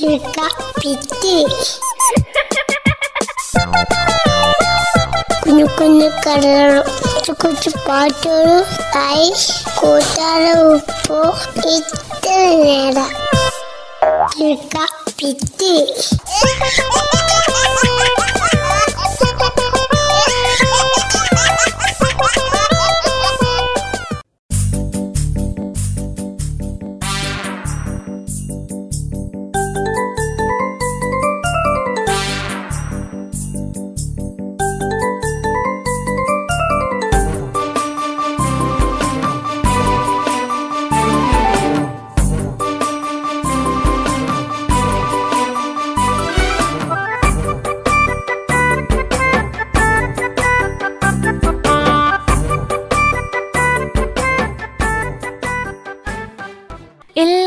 കിഴക്ക പിറ്റി കുഞ്ഞു കുഞ്ഞു കടകളും കൊച്ചു കൊച്ചു പാട്ടുകളും ആയി കൂട്ടാറ ഉപ്പു ഇത്ര നേരം കിഴക്ക പിറ്റി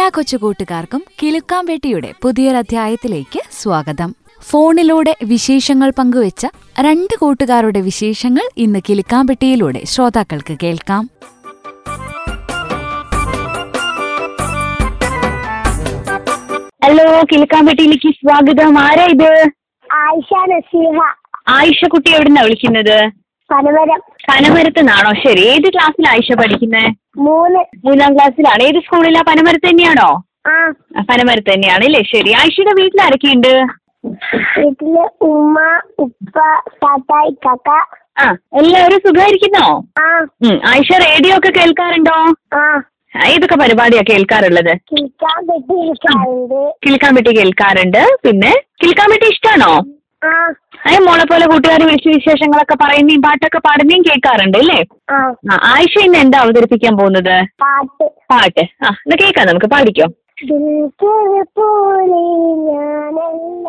എല്ലാ കൊച്ചു കൂട്ടുകാർക്കും കിലുക്കാമ്പേട്ടിയുടെ പുതിയൊരധ്യായത്തിലേക്ക് സ്വാഗതം. ഫോണിലൂടെ വിശേഷങ്ങൾ പങ്കുവെച്ച രണ്ട് കൂട്ടുകാരുടെ വിശേഷങ്ങൾ ഇന്ന് കിലുക്കാമ്പെട്ടിയിലൂടെ ശ്രോതാക്കൾക്ക് കേൾക്കാം. ഹലോ കിലുക്കാംപെട്ടിയിലേക്ക് സ്വാഗതം. ആരാ ഇത്? ആയിഷ നസീഹ. ആയിഷ കുട്ടി എവിടുന്നാ വിളിക്കുന്നത്? പനമരം. പനമരത്ത് നിന്നാണോ ശരി. ഏത് ക്ലാസ്സിലാണ് ആയിഷ പഠിക്കുന്നത് മൂന്ന്. മൂന്നാം ക്ലാസ്സിലാണ് ഏത് സ്കൂളിലാ പനമരത്ത് തന്നെയാണോ? പനമരത്ത് തന്നെയാണ് അല്ലേ? ശരി. ആയിഷയുടെ വീട്ടിൽ ആരൊക്കെയുണ്ട്? വീട്ടിൽ ഉമ്മ ഉപ്പ താത്തായി കാക്ക ആ എല്ലാവരും സുഖമായിരിക്കുന്നോ? ആയിഷ റേഡിയോ ഒക്കെ കേൾക്കാറുണ്ടോ? ഏതൊക്കെ പരിപാടിയാ കേൾക്കാറുള്ളത്? കിളിക്കാൻ പെട്ടി കേൾക്കാറുണ്ട്. പിന്നെ കിൽക്കാമ്പെട്ടി ഇഷ്ടാണോ? ആ. ഏ മോളെ പോലെ കൂട്ടുകാർ വിളിച്ച് വിശേഷങ്ങളൊക്കെ പറയുന്നേം പാട്ടൊക്കെ പാടുന്നേം കേൾക്കാറുണ്ട് അല്ലേ? ആ. ആ ആയിഷ ഇന്ന് എന്താ അവതരിപ്പിക്കാൻ പോകുന്നത്? പാട്ട്. പാട്ട്. ആ എന്നാ കേൾക്കാം നമുക്ക് പാടിക്കോ. ദിൽക്കത് പോലെ ഞാനല്ല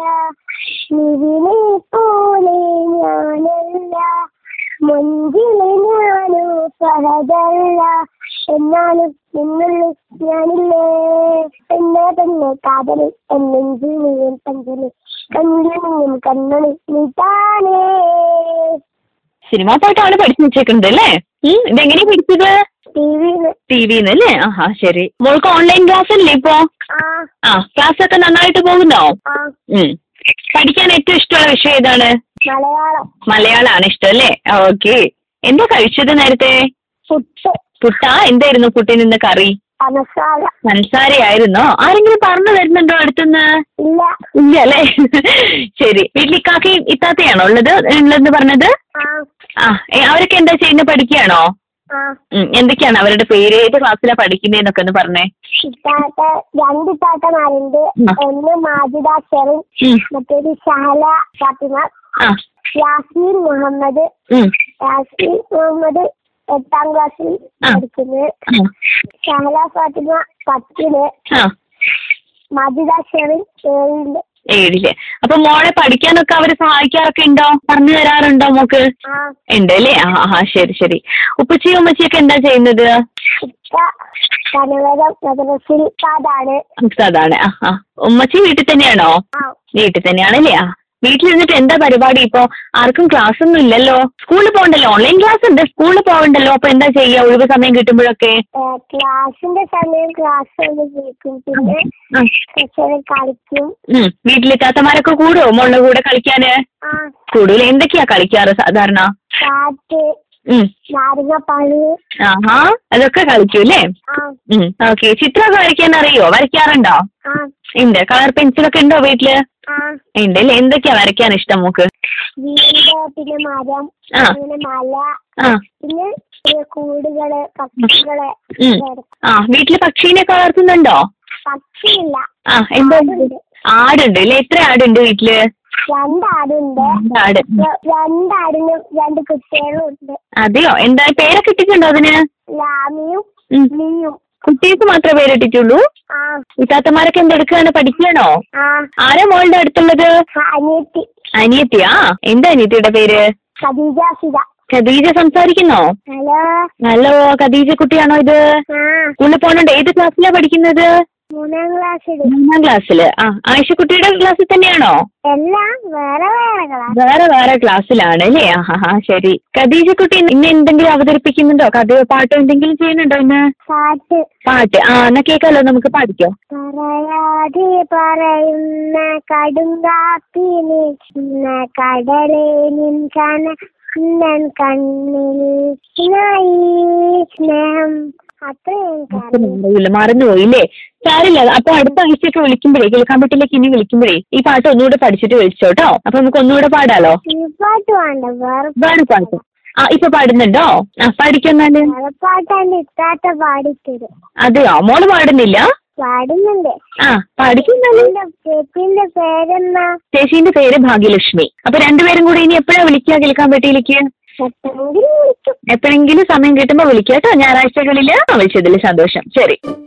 നിവിനെ പോലെ ഞാനല്ല മുഞ്ചിൽ ഞാനോ സഹതല്ല എന്നാലും നിന്നുള്ളിൽ ഞാനില്ലേ? എന്നെ തന്നെ കാതലിൽ എന്നെഞ്ചിലും പഞ്ചലി കണ്ണിനും സിനിമാ പാട്ടാണ് പഠിച്ചു വെച്ചേക്കുന്നത് അല്ലേ? ഇതെങ്ങനെയാ പഠിച്ചത് ടി വിന്ന് അല്ലേ ആഹാ ശരി. മോൾക്ക് ഓൺലൈൻ ക്ലാസ് അല്ലേ ഇപ്പോ? ആ. ക്ലാസ് ഒക്കെ നന്നായിട്ട് പോകുന്നോ പഠിക്കാൻ ഏറ്റവും ഇഷ്ടമുള്ള വിഷയം ഏതാണ്? മലയാളം. മലയാളമാണ് ഇഷ്ടം അല്ലേ ഓക്കെ എന്താ കഴിച്ചത് നേരത്തെ? പുട്ട്. പുട്ടാ? എന്തായിരുന്നു പുട്ടിന് ഇന്ന് കറി? പനസാര പഞ്ചസാരയായിരുന്നോ ആരെങ്കിലും പറഞ്ഞു തരുന്നുണ്ടോ അടുത്തുനിന്ന് ഇല്ല. അല്ലേ? ശരി. വീട്ടിൽ ഇക്കാക്കയും ഇത്താത്തയാണോ ഉള്ളത്? ഉള്ളതെന്ന് പറഞ്ഞത്? ആ. അവരൊക്കെ എന്താ ചെയ്യുന്നത് പഠിക്കുകയാണോ? എന്തൊക്കെയാണ് അവരുടെ പേര്? ഏത് ക്ലാസ്സിലാ പഠിക്കുന്നതെന്നൊക്കെ ഒന്ന് പറഞ്ഞേ. രണ്ട് താത്തമാരുണ്ട് ഒന്ന് മാജിദ ഷെറിൻ ഉം, മറ്റേത് ഷഹല ഫാത്തിമ. യാസീൻ മുഹമ്മദ്. യാസീൻ മുഹമ്മദ് എട്ടാം ക്ലാസ്സിൽ. പഠിക്കുന്നത് ആ, ഷഹല ഫാത്തിമ പത്തിൽ. മജിദ ഷെറിൻ ഏഴിൽ. ഏഴിൽ. അപ്പൊ മോളെ പഠിക്കാനൊക്കെ അവർ സഹായിക്കാറൊക്കെ ഉണ്ടോ? പറഞ്ഞു തരാറുണ്ടോ മോക്ക്? ഉണ്ട് അല്ലേ ആ ആ ശരി ശരി. ഉപ്പച്ചിയും ഉമ്മച്ചിയൊക്കെ എന്താ ചെയ്യുന്നത്? ആ ആ. ഉമ്മച്ചി വീട്ടിൽ തന്നെയാണോ? വീട്ടിൽ തന്നെയാണല്ലേ? ആ. വീട്ടിലിരുന്നിട്ട് എന്താ പരിപാടി? ഇപ്പോ ആർക്കും ക്ലാസ് ഒന്നും ഇല്ലല്ലോ. സ്കൂളിൽ പോകണ്ടല്ലോ? ഓൺലൈൻ ക്ലാസ് ഉണ്ട്. സ്കൂളിൽ പോകണ്ടല്ലോ? അപ്പൊ എന്താ ചെയ്യാ? ഒഴിവ് സമയം കിട്ടുമ്പോഴൊക്കെ? ക്ലാസിന്റെ ക്ലാസ്സിന്റെ സമയം ക്ലാസ് പിന്നെ കളിക്കും. വീട്ടിലെ താത്തമാരൊക്കെ കൂടുവോ? മോളുടെ കൂടെ കളിക്കാന്? കൂടുതൽ എന്തൊക്കെയാ കളിക്കാറ് സാധാരണ? ആഹാ. അതൊക്കെ കളിക്കൂല്ലേ ഓക്കെ. ചിത്രമൊക്കെ വരയ്ക്കാൻ അറിയോ? വരയ്ക്കാറുണ്ടോ? ഉണ്ട്. കളർ പെൻസിലൊക്കെ ഉണ്ടോ വീട്ടിൽ? ആ. ഉണ്ട് അല്ലേ എന്തൊക്കെയാ വരയ്ക്കാൻ ഇഷ്ടം മോക്ക് പിന്നെ മരം പിന്നെ മല പിന്നെ കൂടുകൾ പക്ഷികൾ ആ വീട്ടിൽ പക്ഷീനെയൊക്കെ വളർത്തുന്നുണ്ടോ? പക്ഷിയില്ല. ആ എന്താ? ആടുണ്ട്. അല്ലെ? എത്ര ആടുണ്ട് വീട്ടിൽ? രണ്ടാടുണ്ട്. രണ്ടാടിനും രണ്ട് കുട്ടികളും ഉണ്ട്. അതെയോ? എന്താ പേരൊക്കെ ഇട്ടിട്ടുണ്ടോ അതിന്? ലാമിയും. കുട്ടികൾക്ക് മാത്രമേ പേരിട്ടിട്ടുള്ളൂ? ഇത്താത്തമാരൊക്കെ എന്തെടുക്കാണ് പഠിക്കുകയാണോ? ആ. ആരാ മോളുടെ അടുത്തുള്ളത്? അനിയത്തി. അനിയത്തിയാ എന്താ അനിയത്തിയുടെ പേര്? ഖദീജ സംസാരിക്കുന്നോ? ഹലോ. ഹലോ ഖദീജ കുട്ടിയാണോ ഇത്? സ്കൂളിൽ പോകുന്നുണ്ട് ഏത് ക്ലാസ്സിലാ പഠിക്കുന്നത്? മൂന്നാം ക്ലാസ്സിൽ മൂന്നാം ക്ലാസ്സിൽ ആ ആയിഷക്കുട്ടിയുടെ ക്ലാസ്സിൽ തന്നെയാണോ? അല്ല വേറെ വേറെ ക്ലാസ് വേറെ വേറെ ക്ലാസ്സിലാണ് അല്ലേ? ആ ഹാ ശരി. ഖദീജക്കുട്ടി ഇന്ന് എന്തെങ്കിലും അവതരിപ്പിക്കുന്നുണ്ടോ? കഥയോ പാട്ട് എന്തെങ്കിലും ചെയ്യുന്നുണ്ടോ ഇന്ന്? പാട്ട്. പാട്ട്. ആ എന്നാ കേക്കാലോ നമുക്ക് പാടിക്കോ. പറയാതെ പറയുന്ന കടുങ്കാപ്പി നിൽക്കുന്ന കടലേ നിൻ കണ്ണിൽ സ്നേഹം. അറിയില്ല മറന്നുപോയില്ലേ സാരില്ല അപ്പൊ അടുത്ത ആഴ്ചയൊക്കെ വിളിക്കുമ്പോഴേ കേൾക്കാമ്പട്ടിലേക്ക് ഇനി വിളിക്കുമ്പോഴേ ഈ പാട്ട് ഒന്നുകൂടെ പഠിച്ചിട്ട് വിളിച്ചോട്ടോ അപ്പൊ നമുക്ക് ഒന്നുകൂടെ പാടാലോ? വേറെ പാട്ട് ആ ഇപ്പൊ പാടുന്നുണ്ടോ? ആ പാടിക്കാൽ അതെയോ? മോൾ പാടുന്നില്ല? പാടുന്നുണ്ട്. ആ ചേച്ചിന്റെ പേരെന്നാ ചേച്ചീന്റെ പേര് ഭാഗ്യലക്ഷ്മി. അപ്പൊ രണ്ടുപേരും കൂടെ ഇനി എപ്പോഴാ വിളിക്കുക കേൾക്കാമ്പട്ടിയിലേക്ക് എപ്പോഴെങ്കിലും സമയം കിട്ടുമ്പോൾ വിളിക്കാം കേട്ടോ ഞായറാഴ്ചകളിൽ വിളിച്ചതിൽ സന്തോഷം. ശരി.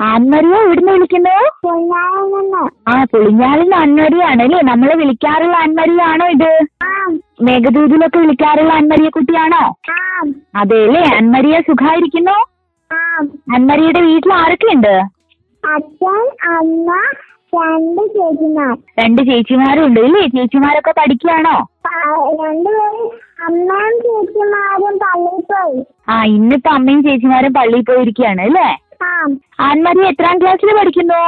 ആൻമരിയ എവിടുന്ന് വിളിക്കുന്നു? ആ പുളിഞ്ഞാലിന്ന് ആൻമരിയാണ് അല്ലേ നമ്മളെ വിളിക്കാറുള്ള ആൻമരിയാണോ ഇത്? മേഘദൂതിലൊക്കെ വിളിക്കാറുള്ള ആൻമരിയ കുട്ടിയാണോ? അതെ അല്ലേ ആൻമരിയ സുഖായിരിക്കുന്നു? അന്മരിയുടെ ആൻമരിയുടെ വീട്ടിൽ ആരൊക്കെയുണ്ട്? അച്ഛൻ അമ്മ രണ്ട് ചേച്ചിമാർ. രണ്ട് ചേച്ചിമാരും ഉണ്ട് അല്ലേ? ചേച്ചിമാരൊക്കെ പഠിക്കുകയാണോ? രണ്ടുപേരും അമ്മയും ചേച്ചിമാരും പള്ളിയിൽ പോയി. ആ ഇന്നിപ്പോ അമ്മയും ചേച്ചിമാരും പള്ളിയിൽ പോയിരിക്കുകയാണ് അല്ലേ? ആം. ആൻമരിയ എത്രാം ക്ലാസ്സിൽ പഠിക്കുന്നു?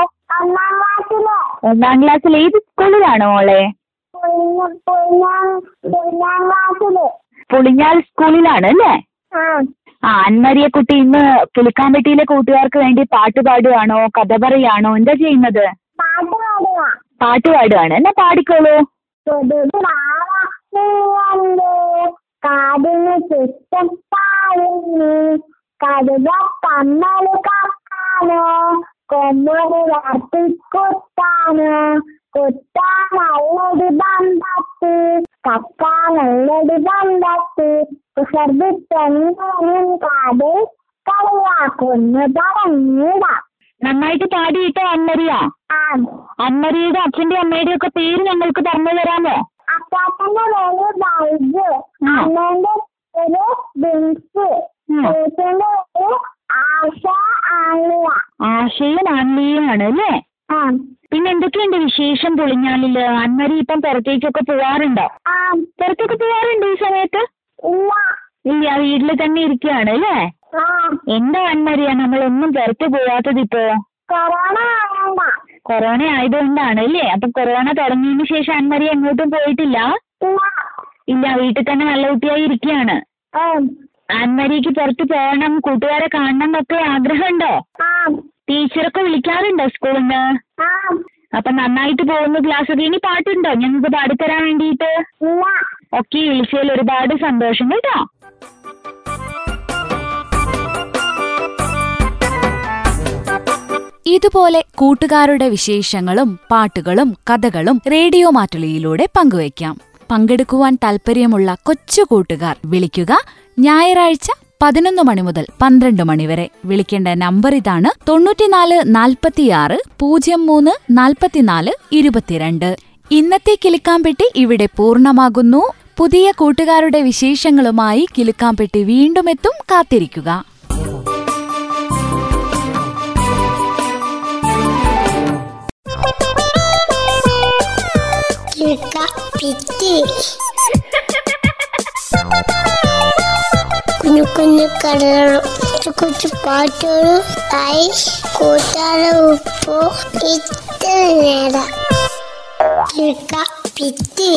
ഒന്നാം ക്ലാസ്സിൽ ഏത് സ്കൂളിലാണോ മോളെ? പുളിഞ്ഞാൽ സ്കൂളിലാണ് അല്ലേ? ആ. അന്മരിയെ കുട്ടി ഇന്ന് കിലുക്കാമ്പെട്ടിയിലെ കൂട്ടുകാർക്ക് വേണ്ടി പാട്ട് പാടുകയാണോ കഥ പറയുകയാണോ എന്താ ചെയ്യുന്നത്? പാട്ട് പാടുക പാട്ട് പാടുകയാണ് എന്നാ പാടിക്കോളൂ. കടുവ കാക്കാനോ കൊമ്പൊരു വർത്തിക്കുത്താനോ കുത്താനുള്ളൊരു ബന്ധത്ത്. കക്കാനുള്ളൊരു ബന്ധത്തി. കാട് കളിയാക്കുന്നു പറഞ്ഞിടാം നന്നായിട്ട് പാടിയിട്ടോ അമ്മരിയ. ആ. അന്മരിയുടെ അച്ഛന്റെ അമ്മയുടെ ഒക്കെ പേര് ഞങ്ങൾക്ക് പറഞ്ഞു തരാമോ? അപ്പാപ്പന്റെ പേര് ബൈജു. അമ്മേന്റെ പേര് ബിൻസി ഉം. ചേച്ചിന്റെ പേര് ആശ ആലിയ ആശയും അമ്മയുമാണ് അല്ലേ? ആ. പിന്നെ എന്തൊക്കെയുണ്ട് വിശേഷം പൊളിഞ്ഞാലിൽ? അന്മരി ഇപ്പം പുറത്തേക്കൊക്കെ പോവാറുണ്ടോ? ആ. പുറത്തൊക്കെ പോവാറുണ്ട് ഈ സമയത്ത്? ഇല്ല. വീട്ടിൽ വീട്ടിൽ തന്നെ ഇരിക്കുകയാണ് അല്ലേ? എന്താ അന്മരിയ നമ്മളൊന്നും പുറത്ത് പോവാത്തത് ഇപ്പോ? കൊറോണ ആയതുകൊണ്ടാണ് അല്ലേ? അപ്പൊ കൊറോണ തുടങ്ങിയതിന് ശേഷം അന്മരി എങ്ങോട്ടും പോയിട്ടില്ല? ഇല്ല. വീട്ടിൽ തന്നെ നല്ല കുട്ടിയായി ഇരിക്കുകയാണ് അന്മരിക്ക് പുറത്ത് പോകണം കൂട്ടുകാരെ കാണണം എന്നൊക്കെ ആഗ്രഹമുണ്ടോ? ടീച്ചറൊക്കെ വിളിക്കാറുണ്ടോ സ്കൂളിൽ നിന്ന് ആ. അപ്പൊ നന്നായിട്ട് പോകുന്ന ക്ലാസ് ഒക്കെ ഇനി പാട്ടുണ്ടോ? ഞങ്ങൾക്ക് പാടിത്തരാൻ വേണ്ടിയിട്ട് ഓക്കെ ഒക്കെ വിളിച്ചതിൽ ഒരുപാട് സന്തോഷം കേട്ടോ. ഇതുപോലെ കൂട്ടുകാരുടെ വിശേഷങ്ങളും പാട്ടുകളും കഥകളും റേഡിയോ മാറ്റുളിയിലൂടെ പങ്കുവയ്ക്കാം. പങ്കെടുക്കുവാൻ താൽപ്പര്യമുള്ള കൊച്ചു കൂട്ടുകാർ വിളിക്കുക. ഞായറാഴ്ച പതിനൊന്ന് മണി മുതൽ പന്ത്രണ്ട് മണി വരെ. വിളിക്കേണ്ട നമ്പർ ഇതാണ് തൊണ്ണൂറ്റിനാല് നാൽപ്പത്തിയാറ് പൂജ്യം മൂന്ന് നാൽപ്പത്തിനാല് ഇരുപത്തിരണ്ട്. ഇന്നത്തെ കിലുക്കാംപെട്ടി ഇവിടെ പൂർണമാകുന്നു. പുതിയ കൂട്ടുകാരുടെ വിശേഷങ്ങളുമായി കിലുക്കാംപെട്ടി വീണ്ടും എത്തും. കാത്തിരിക്കുക. കിഴക്ക പിറ്റി കുഞ്ഞു കുഞ്ഞു കടകളും കൊച്ചു കൊച്ചു പാട്ടുകളും ആയി കൂട്ടാറ് ഉപ്പു ഇത്ര നേരം കിഴക്ക പിറ്റി